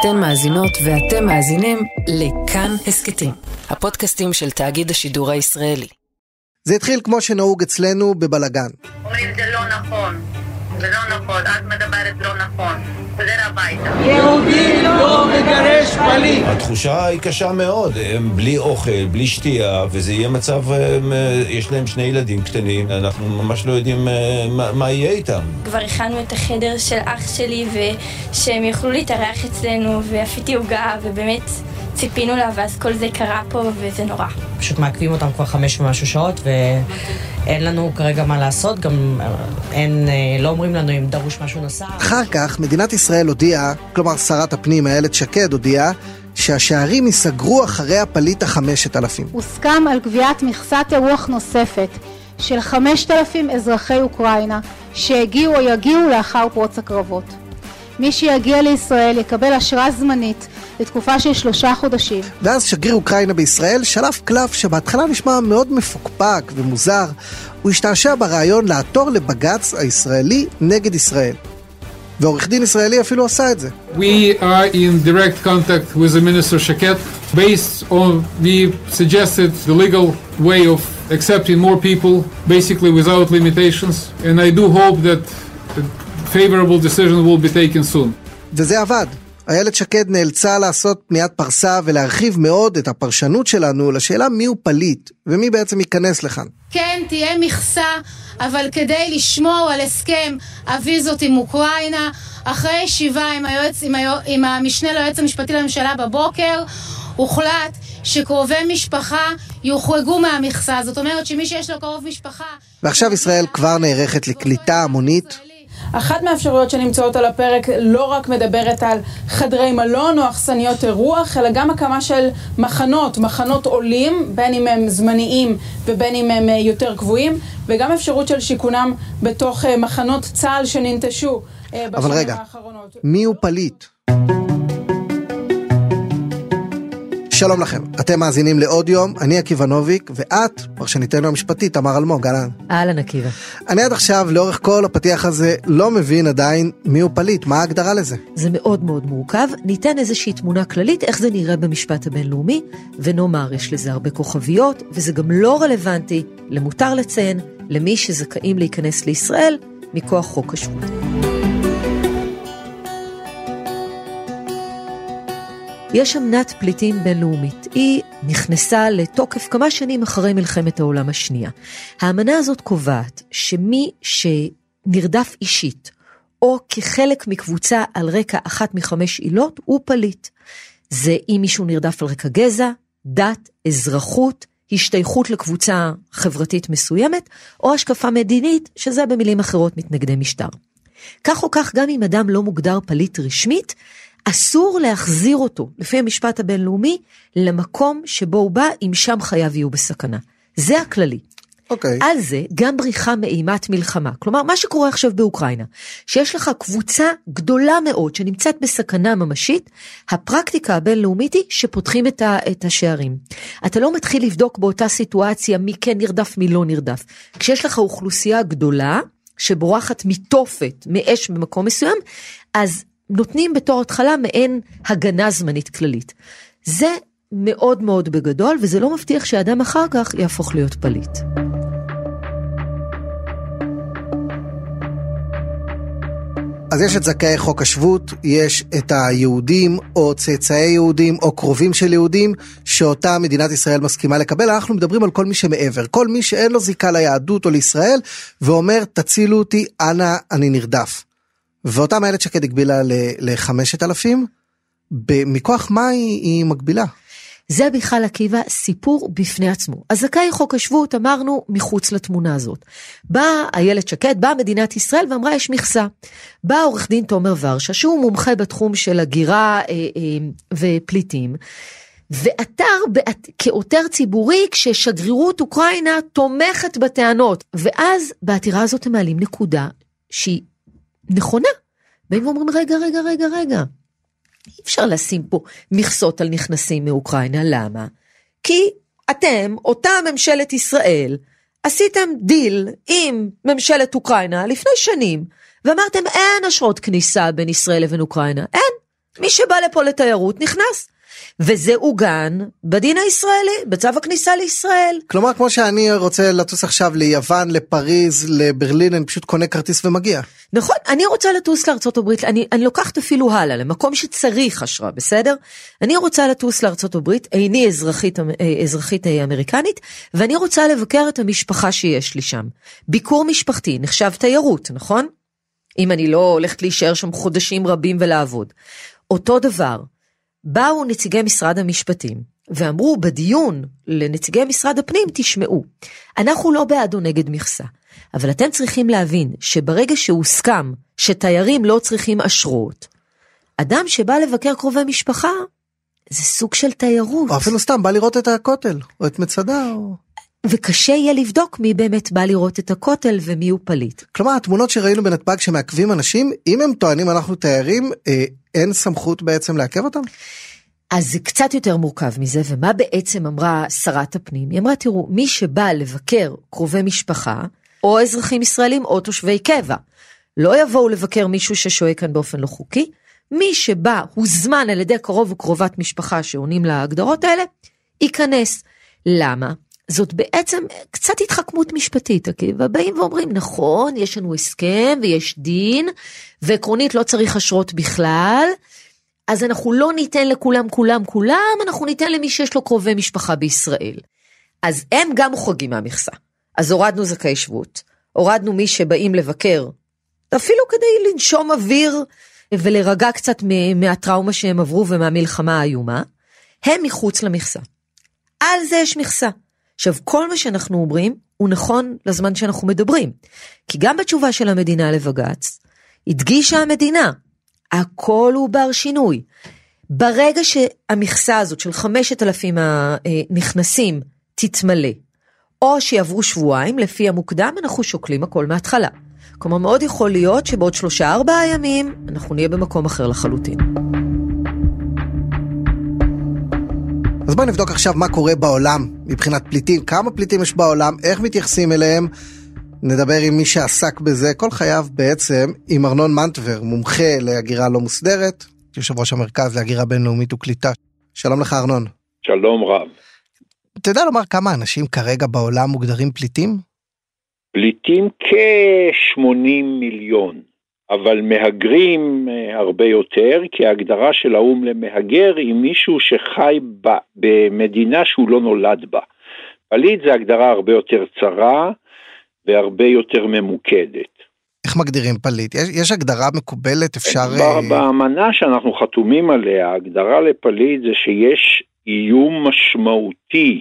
אתן מאזינות ואתם מאזינים לכאן הסכתים, הפודקאסטים של תאגיד השידור הישראלי. זה התחיל כמו שנהוג אצלנו בבלגן. אומרים זה לא נכון, זה לא נכון, את מדברת לא נכון, חוזר הביתה. יהודי לא מגרש פליט. התחושה היא קשה מאוד, הם בלי אוכל, בלי שתייה, וזה יהיה מצב, הם, אה, יש להם שני ילדים קטנים, אנחנו ממש לא יודעים אה, מה, מה יהיה איתם. כבר הכנו את החדר של אח שלי ושהם יוכלו להתארח אצלנו ואפיתי עוגה ובאמת ציפינו לה ואז כל זה קרה פה וזה נורא. פשוט מעכבים אותם כבר חמש ומשהו שעות ואין לנו כרגע מה לעשות, גם אין, אה, לא אומרים לנו אם דרוש משהו נוסף. אחר כך מדינת ישראל הודיעה, כלומר שרת הפנים איילת שקד הודיעה, שהשערים ייסגרו אחרי הפליט החמשת אלפים. הוסכם על קביעת מכסת אירוח נוספת של 5,000 אזרחי אוקראינה שהגיעו או יגיעו לאחר פרוץ הקרבות. מי שיגיע לישראל יקבל אשרה זמנית לתקופה של שלושה חודשים. ואז שגריר אוקראינה בישראל שלף קלף שבהתחלה נשמע מאוד מפוקפק ומוזר. הוא השתעשע ברעיון לעתור לבג"ץ הישראלי נגד ישראל. ועורך דין ישראלי אפילו עשה את זה. We are in direct contact with the Minister Shaket based on we suggested the legal way of accepting more people basically without limitations and I do hope that a favorable decision will be taken soon. וזה עבד. איילת שקד נאלצה לעשות פניית פרסה ולהרחיב מאוד את הפרשנות שלנו לשאלה מיהו פליט ומי בעצם ייכנס לכאן. כן, תהיה מכסה, אבל כדי לשמור על הסכם הוויזות עם אוקראינה, אחרי ישיבה עם, היועץ, עם, היועץ, עם המשנה ליועץ המשפטי לממשלה בבוקר, הוחלט שקרובי משפחה יוחרגו מהמכסה. זאת אומרת שמי שיש לו קרוב משפחה... ועכשיו ישראל כבר נערכת לקליטה המונית אחת מהאפשרויות שנמצאות על הפרק לא רק מדברת על חדרי מלון או אכסניות אירוח, אלא גם הקמה של מחנות, מחנות עולים, בין אם הם זמניים ובין אם הם יותר קבועים, וגם אפשרות של שיכונם בתוך מחנות צה"ל שננטשו בשנים אבל רגע, האחרונות. מי הוא פליט? שלום לכם, אתם מאזינים לעוד יום, אני עקיבא נוביק, ואת, פרשניתנו המשפטית, תמר אלמוג, אהלן. אהלן עקיבא. אני עד עכשיו, לאורך כל הפתיח הזה, לא מבין עדיין מי הוא פליט, מה ההגדרה לזה? זה מאוד מאוד מורכב, ניתן איזושהי תמונה כללית איך זה נראה במשפט הבינלאומי, ונאמר, יש לזה הרבה כוכביות, וזה גם לא רלוונטי, למותר לציין, למי שזכאים להיכנס לישראל מכוח חוק השבות. יש אמנת פליטים בינלאומית. היא נכנסה לתוקף כמה שנים אחרי מלחמת העולם השנייה. האמנה הזאת קובעת שמי שנרדף אישית, או כחלק מקבוצה על רקע אחת מחמש עילות, הוא פליט. זה אם מישהו נרדף על רקע גזע, דת, אזרחות, השתייכות לקבוצה חברתית מסוימת, או השקפה מדינית, שזה במילים אחרות מתנגדי משטר. כך או כך, גם אם אדם לא מוגדר פליט רשמית, אסור להחזיר אותו, לפי המשפט הבינלאומי, למקום שבו הוא בא, אם שם חייו יהיו בסכנה. זה הכללי. אוקיי. על זה גם בריחה מאימת מלחמה. כלומר, מה שקורה עכשיו באוקראינה, שיש לך קבוצה גדולה מאוד שנמצאת בסכנה ממשית, הפרקטיקה הבינלאומית היא שפותחים את, ה, את השערים. אתה לא מתחיל לבדוק באותה סיטואציה מי כן נרדף, מי לא נרדף. כשיש לך אוכלוסייה גדולה, שבורחת מתופת, מאש במקום מסוים, אז נותנים בתור התחלה מעין הגנה זמנית כללית. זה מאוד מאוד בגדול, וזה לא מבטיח שהאדם אחר כך יהפוך להיות פליט. אז יש את זכאי חוק השבות, יש את היהודים או צאצאי יהודים או קרובים של יהודים שאותה מדינת ישראל מסכימה לקבל, אנחנו מדברים על כל מי שמעבר, כל מי שאין לו זיקה ליהדות או לישראל ואומר תצילו אותי, אנא אני נרדף. ואותם איילת שקד הגבילה לחמשת אלפים, מכוח מה היא, היא מגבילה? זה בכלל עקיבא סיפור בפני עצמו. אז זכאי חוק השבות אמרנו מחוץ לתמונה הזאת. באה איילת שקד, באה מדינת ישראל ואמרה יש מכסה. בא עורך דין תומר ורשה שהוא מומחה בתחום של הגירה אה, אה, ופליטים. ועתר בעת, כעותר ציבורי כששגרירות אוקראינה תומכת בטענות. ואז בעתירה הזאת הם מעלים נקודה שהיא נכונה. באים ואומרים רגע רגע רגע רגע. אי אפשר לשים פה מכסות על נכנסים מאוקראינה, למה? כי אתם, אותה ממשלת ישראל, עשיתם דיל עם ממשלת אוקראינה לפני שנים, ואמרתם אין אשרות כניסה בין ישראל לבין אוקראינה, אין. מי שבא לפה לתיירות נכנס. וזה עוגן בדין הישראלי, בצו הכניסה לישראל. כלומר, כמו שאני רוצה לטוס עכשיו ליוון, לפריז, לברלין, אני פשוט קונה כרטיס ומגיע. נכון, אני רוצה לטוס לארצות הברית, אני, אני לוקחת אפילו הלאה, למקום שצריך אשרה, בסדר? אני רוצה לטוס לארצות הברית, איני אזרחית, אה, אזרחית אה, אמריקנית, ואני רוצה לבקר את המשפחה שיש לי שם. ביקור משפחתי נחשב תיירות, נכון? אם אני לא הולכת להישאר שם חודשים רבים ולעבוד. אותו דבר, באו נציגי משרד המשפטים ואמרו בדיון לנציגי משרד הפנים, תשמעו, אנחנו לא בעד או נגד מכסה, אבל אתם צריכים להבין שברגע שהוסכם שתיירים לא צריכים אשרות, אדם שבא לבקר קרובי משפחה, זה סוג של תיירות. או אפילו סתם בא לראות את הכותל, או את מצדה, או... וקשה יהיה לבדוק מי באמת בא לראות את הכותל ומי הוא פליט. כלומר, התמונות שראינו בנתב"ג שמעכבים אנשים, אם הם טוענים אנחנו תיירים, אה, אין סמכות בעצם לעכב אותם? אז זה קצת יותר מורכב מזה, ומה בעצם אמרה שרת הפנים? היא אמרה, תראו, מי שבא לבקר קרובי משפחה, או אזרחים ישראלים או תושבי קבע, לא יבואו לבקר מישהו ששוהה כאן באופן לא חוקי, מי שבא, הוזמן על ידי קרוב וקרובת משפחה שעונים להגדרות האלה, ייכנס. למה? זאת בעצם קצת התחכמות משפטית, עקיבא, באים ואומרים, נכון, יש לנו הסכם ויש דין, ועקרונית לא צריך אשרות בכלל, אז אנחנו לא ניתן לכולם, כולם, כולם, אנחנו ניתן למי שיש לו קרובי משפחה בישראל. אז הם גם מוחרגים מהמכסה. אז הורדנו זכאי שבות, הורדנו מי שבאים לבקר, אפילו כדי לנשום אוויר ולהירגע קצת מהטראומה שהם עברו ומהמלחמה האיומה, הם מחוץ למכסה. על זה יש מכסה. עכשיו, כל מה שאנחנו אומרים הוא נכון לזמן שאנחנו מדברים. כי גם בתשובה של המדינה לבג"ץ, הדגישה המדינה, הכל הוא בר שינוי. ברגע שהמכסה הזאת של 5,000 הנכנסים תתמלא, או שיעברו שבועיים, לפי המוקדם אנחנו שוקלים הכל מההתחלה. כלומר, מאוד יכול להיות שבעוד שלושה ארבעה ימים אנחנו נהיה במקום אחר לחלוטין. אז בואי נבדוק עכשיו מה קורה בעולם מבחינת פליטים, כמה פליטים יש בעולם, איך מתייחסים אליהם. נדבר עם מי שעסק בזה כל חייו בעצם, עם ארנון מנטבר, מומחה להגירה לא מוסדרת, יושב ראש המרכז להגירה בינלאומית וקליטה. שלום לך ארנון. שלום רב. אתה יודע לומר כמה אנשים כרגע בעולם מוגדרים פליטים? פליטים כ-80 מיליון. אבל מהגרים אה, הרבה יותר, כי ההגדרה של האו"ם למהגר היא מישהו שחי ב, במדינה שהוא לא נולד בה. פליט זה הגדרה הרבה יותר צרה והרבה יותר ממוקדת. איך מגדירים פליט? יש, יש הגדרה מקובלת, אפשר... אה, באמנה שאנחנו חתומים עליה, ההגדרה לפליט זה שיש איום משמעותי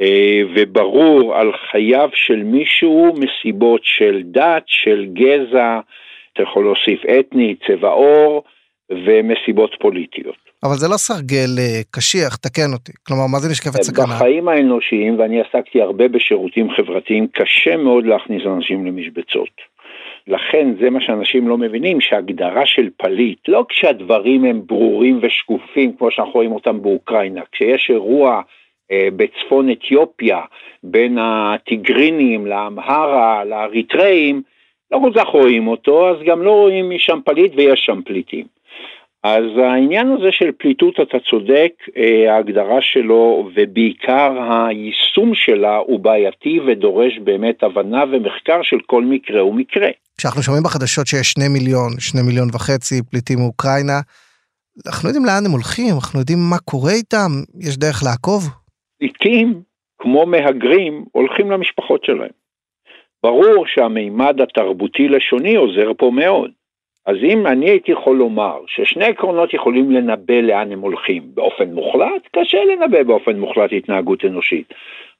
אה, וברור על חייו של מישהו מסיבות של דת, של גזע, אתה יכול להוסיף אתני, צבע עור ומסיבות פוליטיות. אבל זה לא סרגל אה, קשיח, תקן אותי. כלומר, מה זה נשקפת סכנה? בחיים האנושיים, ואני עסקתי הרבה בשירותים חברתיים, קשה מאוד להכניס אנשים למשבצות. לכן זה מה שאנשים לא מבינים, שהגדרה של פליט, לא כשהדברים הם ברורים ושקופים, כמו שאנחנו רואים אותם באוקראינה, כשיש אירוע אה, בצפון אתיופיה בין הטיגרינים לאמהרה, לאריתראים, לא כל כך רואים אותו, אז גם לא רואים משם פליט ויש שם פליטים. אז העניין הזה של פליטות, אתה צודק, אה, ההגדרה שלו ובעיקר היישום שלה הוא בעייתי ודורש באמת הבנה ומחקר של כל מקרה ומקרה. כשאנחנו שומעים בחדשות שיש שני מיליון, שני מיליון וחצי פליטים מאוקראינה, אנחנו יודעים לאן הם הולכים, אנחנו יודעים מה קורה איתם, יש דרך לעקוב? פליטים, כמו מהגרים, הולכים למשפחות שלהם. ברור שהמימד התרבותי-לשוני עוזר פה מאוד. אז אם אני הייתי יכול לומר ששני עקרונות יכולים לנבא לאן הם הולכים באופן מוחלט, קשה לנבא באופן מוחלט התנהגות אנושית.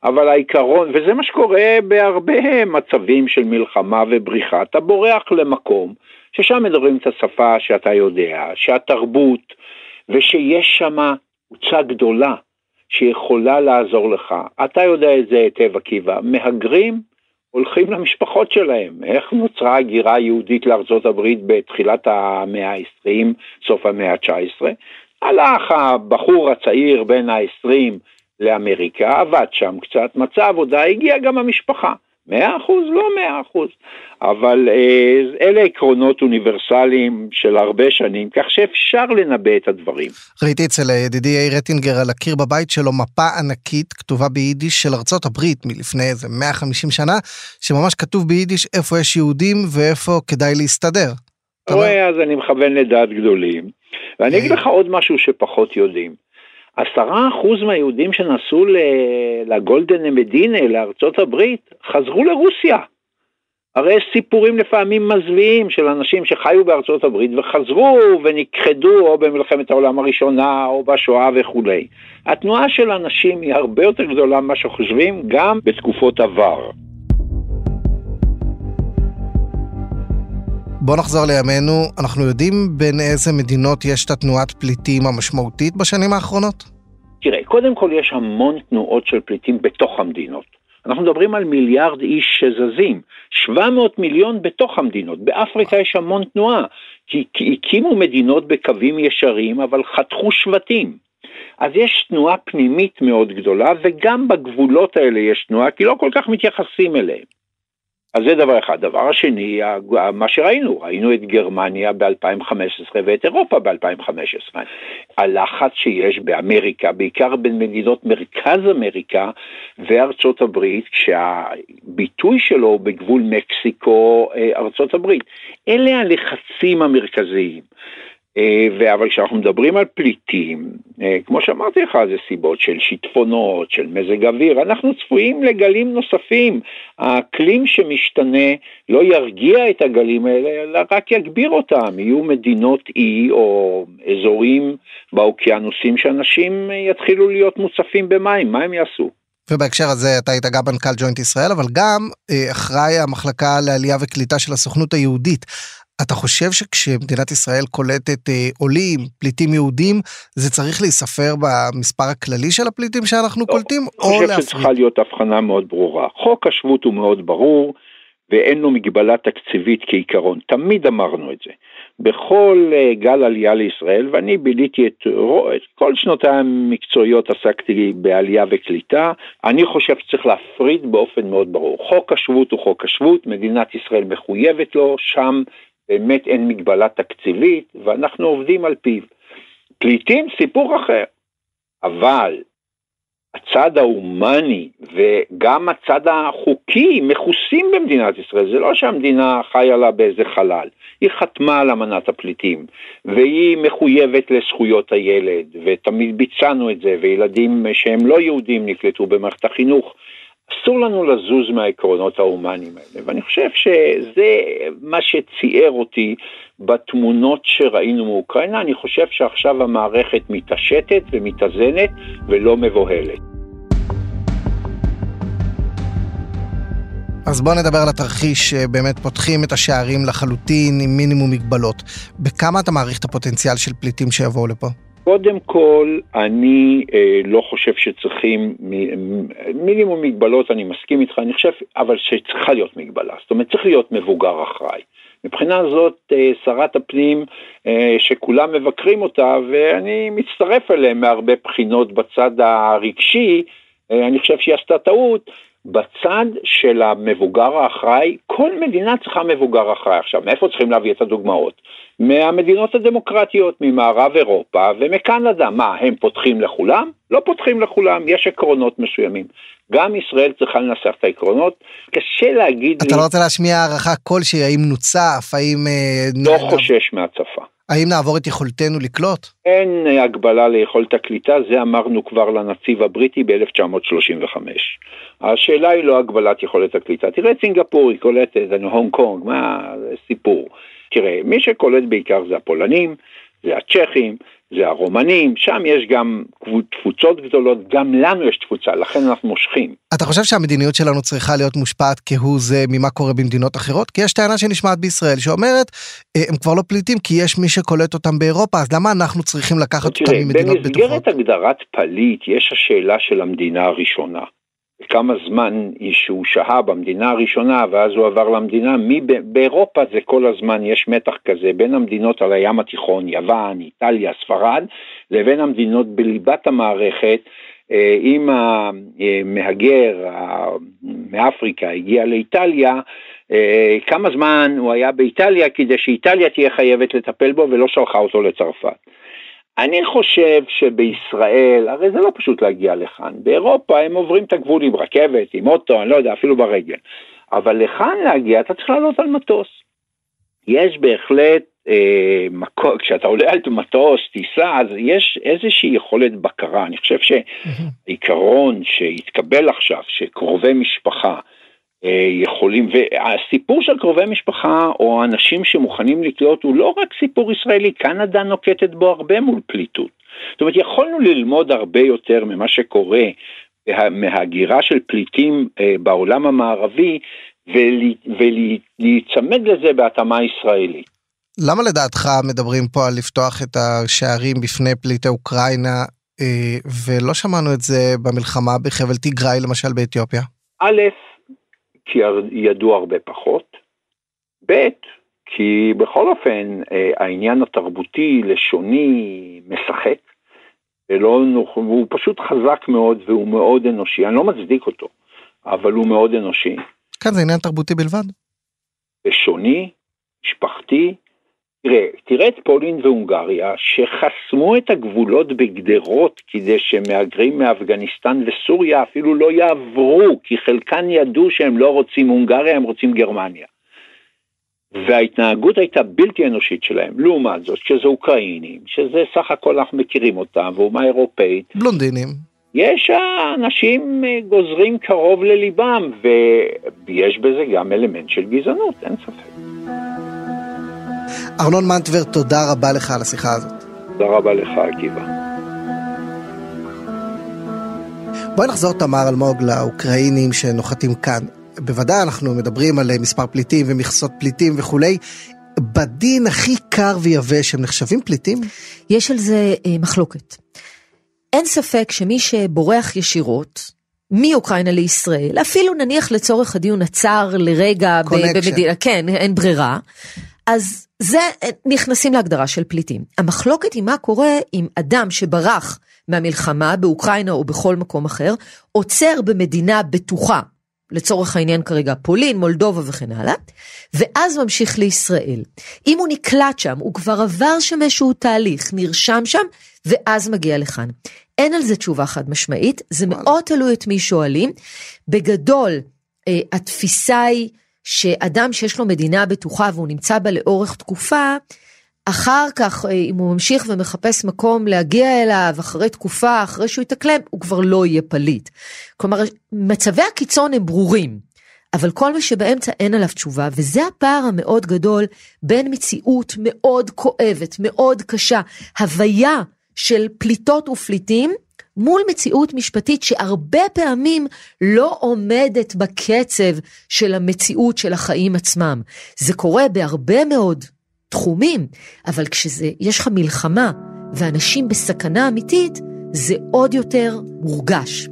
אבל העיקרון, וזה מה שקורה בהרבה מצבים של מלחמה ובריחה, אתה בורח למקום ששם מדברים את השפה שאתה יודע, שהתרבות, ושיש שם קבוצה גדולה שיכולה לעזור לך. אתה יודע את זה היטב עקיבא, מהגרים הולכים למשפחות שלהם. איך נוצרה הגירה יהודית לארצות הברית בתחילת המאה ה-20, סוף המאה ה-19? הלך הבחור הצעיר בן ה-20 לאמריקה, עבד שם קצת, מצא עבודה, הגיעה גם המשפחה. מאה אחוז? לא מאה אחוז. אבל אה, אלה עקרונות אוניברסליים של הרבה שנים, כך שאפשר לנבא את הדברים. ראיתי אצל ידידי יאיר רטינגר על הקיר בבית שלו מפה ענקית כתובה ביידיש של ארצות הברית מלפני איזה 150 שנה, שממש כתוב ביידיש איפה יש יהודים ואיפה כדאי להסתדר. רואה, אז אני מכוון לדעת גדולים. ואני אגיד לך עוד משהו שפחות יודעים. עשרה אחוז מהיהודים שנסעו לגולדן מדינה, לארצות הברית, חזרו לרוסיה. הרי יש סיפורים לפעמים מזוויעים של אנשים שחיו בארצות הברית וחזרו ונכחדו או במלחמת העולם הראשונה או בשואה וכולי. התנועה של אנשים היא הרבה יותר גדולה ממה שחושבים גם בתקופות עבר. בוא נחזור לימינו, אנחנו יודעים בין איזה מדינות יש את התנועת פליטים המשמעותית בשנים האחרונות? תראה, קודם כל יש המון תנועות של פליטים בתוך המדינות. אנחנו מדברים על מיליארד איש שזזים, 700 מיליון בתוך המדינות. באפריקה יש המון תנועה, כי, כי הקימו מדינות בקווים ישרים, אבל חתכו שבטים. אז יש תנועה פנימית מאוד גדולה, וגם בגבולות האלה יש תנועה, כי לא כל כך מתייחסים אליהם. אז זה דבר אחד. דבר השני, מה שראינו, ראינו את גרמניה ב-2015 ואת אירופה ב-2015. הלחץ שיש באמריקה, בעיקר בין מדינות מרכז אמריקה וארצות הברית, כשהביטוי שלו בגבול מקסיקו, אה, הברית. אלה הלחצים המרכזיים. אה, אבל כשאנחנו מדברים על פליטים, אה, כמו שאמרתי לך, זה סיבות של שיטפונות, של מזג אוויר, אנחנו צפויים לגלים נוספים. האקלים שמשתנה לא ירגיע את הגלים האלה, אלא רק יגביר אותם. יהיו מדינות אי או אזורים באוקיינוסים שאנשים יתחילו להיות מוצפים במים, מה הם יעשו? ובהקשר הזה אתה היית גם מנכ"ל ג'וינט ישראל, אבל גם אה, אחראי המחלקה לעלייה וקליטה של הסוכנות היהודית. אתה חושב שכשמדינת ישראל קולטת אה, עולים, פליטים יהודים, זה צריך להיספר במספר הכללי של הפליטים שאנחנו לא, קולטים, או להפריד? אני חושב שצריכה להיות הבחנה מאוד ברורה. חוק השבות הוא מאוד ברור, ואין לו מגבלה תקציבית כעיקרון. תמיד אמרנו את זה. בכל uh, גל עלייה לישראל, ואני ביליתי את, את כל שנותיי המקצועיות עסקתי בעלייה וקליטה, אני חושב שצריך להפריד באופן מאוד ברור. חוק השבות הוא חוק השבות, מדינת ישראל מחויבת לו, שם באמת אין מגבלה תקציבית, ואנחנו עובדים על פיו. פליטים, סיפור אחר. אבל הצד ההומני וגם הצד החוקי מכוסים במדינת ישראל, זה לא שהמדינה חיה לה באיזה חלל, היא חתמה על אמנת הפליטים והיא מחויבת לזכויות הילד ותמיד ביצענו את זה וילדים שהם לא יהודים נקלטו במערכת החינוך אסור לנו לזוז מהעקרונות ההומניים האלה, ואני חושב שזה מה שציער אותי בתמונות שראינו מאוקראינה, אני חושב שעכשיו המערכת מתעשתת ומתאזנת ולא מבוהלת. אז בואו נדבר על התרחיש שבאמת פותחים את השערים לחלוטין עם מינימום מגבלות. בכמה אתה מעריך את הפוטנציאל של פליטים שיבואו לפה? קודם כל, אני אה, לא חושב שצריכים מ, מינימום מגבלות, אני מסכים איתך, אני חושב, אבל שצריכה להיות מגבלה, זאת אומרת צריך להיות מבוגר אחראי. מבחינה זאת אה, שרת הפנים אה, שכולם מבקרים אותה ואני מצטרף אליהם מהרבה בחינות בצד הרגשי, אה, אני חושב שהיא עשתה טעות, בצד של המבוגר האחראי, כל מדינה צריכה מבוגר אחראי. עכשיו, מאיפה צריכים להביא את הדוגמאות? מהמדינות הדמוקרטיות, ממערב אירופה ומקנדה. מה, הם פותחים לכולם? לא פותחים לכולם, יש עקרונות מסוימים. גם ישראל צריכה לנסח את העקרונות, קשה להגיד אתה לי... אתה לא רוצה להשמיע הערכה כלשהי, האם נוצף, האם... אה, לא חושש מהצפה. האם נעבור את יכולתנו לקלוט? אין הגבלה ליכולת הקליטה, זה אמרנו כבר לנציב הבריטי ב-1935. השאלה היא לא הגבלת יכולת הקליטה. תראה את סינגפור, היא קולטת, הונג קונג, מה, זה סיפור. תראה, מי שקולט בעיקר זה הפולנים, זה הצ'כים, זה הרומנים, שם יש גם תפוצות גדולות, גם לנו יש תפוצה, לכן אנחנו מושכים. אתה חושב שהמדיניות שלנו צריכה להיות מושפעת כהוא זה ממה קורה במדינות אחרות? כי יש טענה שנשמעת בישראל שאומרת, אה, הם כבר לא פליטים כי יש מי שקולט אותם באירופה, אז למה אנחנו צריכים לקחת אותם ממדינות בטוחות? במסגרת הגדרת פליט יש השאלה של המדינה הראשונה. כמה זמן שהוא שהה במדינה הראשונה ואז הוא עבר למדינה, מי, באירופה זה כל הזמן, יש מתח כזה בין המדינות על הים התיכון, יוון, איטליה, ספרד, לבין המדינות בליבת המערכת, אה, אם המהגר מאפריקה הגיע לאיטליה, אה, כמה זמן הוא היה באיטליה כדי שאיטליה תהיה חייבת לטפל בו ולא שלחה אותו לצרפת. אני חושב שבישראל, הרי זה לא פשוט להגיע לכאן, באירופה הם עוברים את הגבול עם רכבת, עם אוטו, אני לא יודע, אפילו ברגל. אבל לכאן להגיע אתה צריך לעלות על מטוס. יש בהחלט אה, מקור, כשאתה עולה על מטוס, טיסה, אז יש איזושהי יכולת בקרה. אני חושב שהעיקרון שהתקבל עכשיו, שקרובי משפחה יכולים, והסיפור של קרובי משפחה או אנשים שמוכנים לקלוט הוא לא רק סיפור ישראלי, קנדה נוקטת בו הרבה מול פליטות. זאת אומרת, יכולנו ללמוד הרבה יותר ממה שקורה מההגירה של פליטים אה, בעולם המערבי ולהיצמד לזה בהתאמה ישראלית. למה לדעתך מדברים פה על לפתוח את השערים בפני פליטי אוקראינה אה, ולא שמענו את זה במלחמה בחבל תיגראי למשל באתיופיה? א', כי ידעו הרבה פחות, ב', כי בכל אופן אה, העניין התרבותי, לשוני, משחק, ולא, הוא פשוט חזק מאוד והוא מאוד אנושי, אני לא מצדיק אותו, אבל הוא מאוד אנושי. כן, זה עניין תרבותי בלבד. לשוני, משפחתי, תראה, תראה את פולין והונגריה שחסמו את הגבולות בגדרות כדי שמהגרים מאפגניסטן וסוריה אפילו לא יעברו, כי חלקן ידעו שהם לא רוצים הונגריה, הם רוצים גרמניה. וההתנהגות הייתה בלתי אנושית שלהם. לעומת זאת, שזה אוקראינים, שזה סך הכל אנחנו מכירים אותם, ואומה אירופאית. בלונדינים. יש אנשים אה, גוזרים קרוב לליבם, ויש בזה גם אלמנט של גזענות, אין ספק. ארנון מנטבר, תודה רבה לך על השיחה הזאת. תודה רבה לך, עקיבא. בואי נחזור, תמר אלמוג, לאוקראינים שנוחתים כאן. בוודאי אנחנו מדברים על מספר פליטים ומכסות פליטים וכולי. בדין הכי קר ויבש הם נחשבים פליטים? יש על זה אה, מחלוקת. אין ספק שמי שבורח ישירות, מאוקראינה לישראל, אפילו נניח לצורך הדיון הצר לרגע במדינה, כן, אין ברירה, אז זה, נכנסים להגדרה של פליטים. המחלוקת היא מה קורה עם אדם שברח מהמלחמה באוקראינה או בכל מקום אחר, עוצר במדינה בטוחה, לצורך העניין כרגע פולין, מולדובה וכן הלאה, ואז ממשיך לישראל. אם הוא נקלט שם, הוא כבר עבר שם איזשהו תהליך, נרשם שם, ואז מגיע לכאן. אין על זה תשובה חד משמעית, זה מאוד תלוי את מי שואלים. בגדול, אה, התפיסה היא שאדם שיש לו מדינה בטוחה והוא נמצא בה לאורך תקופה, אחר כך, אה, אם הוא ממשיך ומחפש מקום להגיע אליו אחרי תקופה, אחרי שהוא יתאקלם, הוא כבר לא יהיה פליט. כלומר, מצבי הקיצון הם ברורים, אבל כל מה שבאמצע אין עליו תשובה, וזה הפער המאוד גדול בין מציאות מאוד כואבת, מאוד קשה, הוויה של פליטות ופליטים, מול מציאות משפטית שהרבה פעמים לא עומדת בקצב של המציאות של החיים עצמם. זה קורה בהרבה מאוד תחומים, אבל כשיש לך מלחמה ואנשים בסכנה אמיתית, זה עוד יותר מורגש.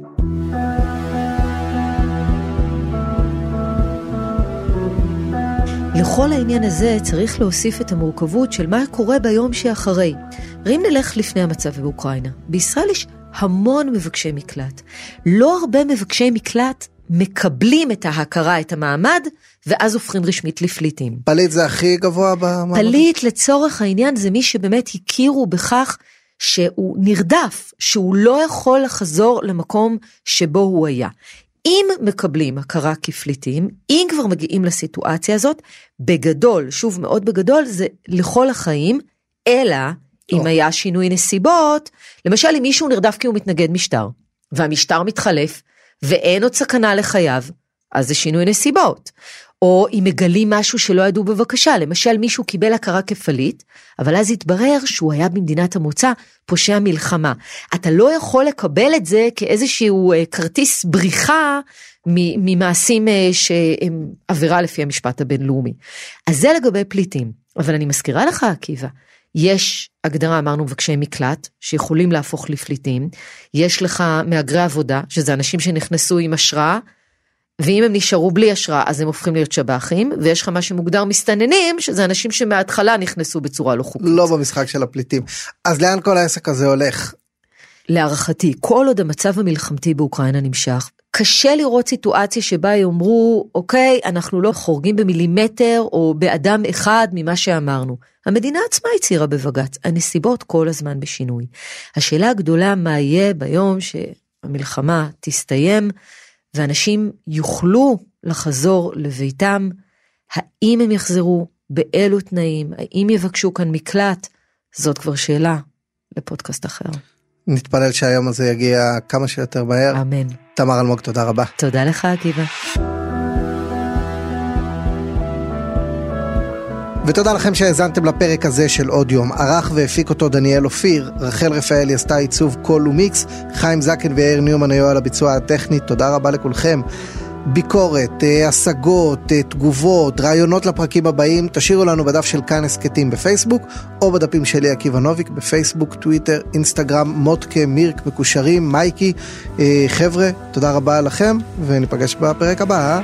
לכל העניין הזה צריך להוסיף את המורכבות של מה קורה ביום שאחרי. אם נלך לפני המצב באוקראינה, בישראל יש המון מבקשי מקלט. לא הרבה מבקשי מקלט מקבלים את ההכרה, את המעמד, ואז הופכים רשמית לפליטים. פליט זה הכי גבוה במעמד? פליט לצורך העניין זה מי שבאמת הכירו בכך שהוא נרדף, שהוא לא יכול לחזור למקום שבו הוא היה. אם מקבלים הכרה כפליטים, אם כבר מגיעים לסיטואציה הזאת, בגדול, שוב מאוד בגדול, זה לכל החיים, אלא אם היה שינוי נסיבות, למשל אם מישהו נרדף כי הוא מתנגד משטר, והמשטר מתחלף, ואין עוד סכנה לחייו, אז זה שינוי נסיבות. או אם מגלים משהו שלא ידעו בבקשה, למשל מישהו קיבל הכרה כפליט, אבל אז התברר שהוא היה במדינת המוצא פושע מלחמה. אתה לא יכול לקבל את זה כאיזשהו אה, כרטיס בריחה ממעשים אה, שהם עבירה לפי המשפט הבינלאומי. אז זה לגבי פליטים. אבל אני מזכירה לך, עקיבא, יש הגדרה, אמרנו, מבקשי מקלט, שיכולים להפוך לפליטים. יש לך מהגרי עבודה, שזה אנשים שנכנסו עם אשרה, ואם הם נשארו בלי אשרה, אז הם הופכים להיות שב"חים, ויש לך מה שמוגדר מסתננים, שזה אנשים שמההתחלה נכנסו בצורה לא חוקית. לא במשחק של הפליטים. אז לאן כל העסק הזה הולך? להערכתי, כל עוד המצב המלחמתי באוקראינה נמשך, קשה לראות סיטואציה שבה יאמרו, אוקיי, אנחנו לא חורגים במילימטר או באדם אחד ממה שאמרנו. המדינה עצמה הצהירה בבג"ץ, הנסיבות כל הזמן בשינוי. השאלה הגדולה מה יהיה ביום שהמלחמה תסתיים ואנשים יוכלו לחזור לביתם, האם הם יחזרו, באילו תנאים, האם יבקשו כאן מקלט, זאת כבר שאלה לפודקאסט אחר. נתפלל שהיום הזה יגיע כמה שיותר מהר. אמן. תמר אלמוג, תודה רבה. תודה לך, עקיבא. ותודה לכם שהאזנתם לפרק הזה של עוד יום. ערך והפיק אותו דניאל אופיר, רחל רפאלי עשתה עיצוב קול ומיקס, חיים זקן ויאיר ניומן היו על הביצוע הטכני, תודה רבה לכולכם. ביקורת, אה, השגות, אה, תגובות, רעיונות לפרקים הבאים, תשאירו לנו בדף של כאן הסכתים בפייסבוק, או בדפים שלי עקיבא נוביק בפייסבוק, טוויטר, אינסטגרם, מוטקה, מירק, מקושרים, מייקי. אה, חבר'ה, תודה רבה לכם, וניפגש בפרק הבא.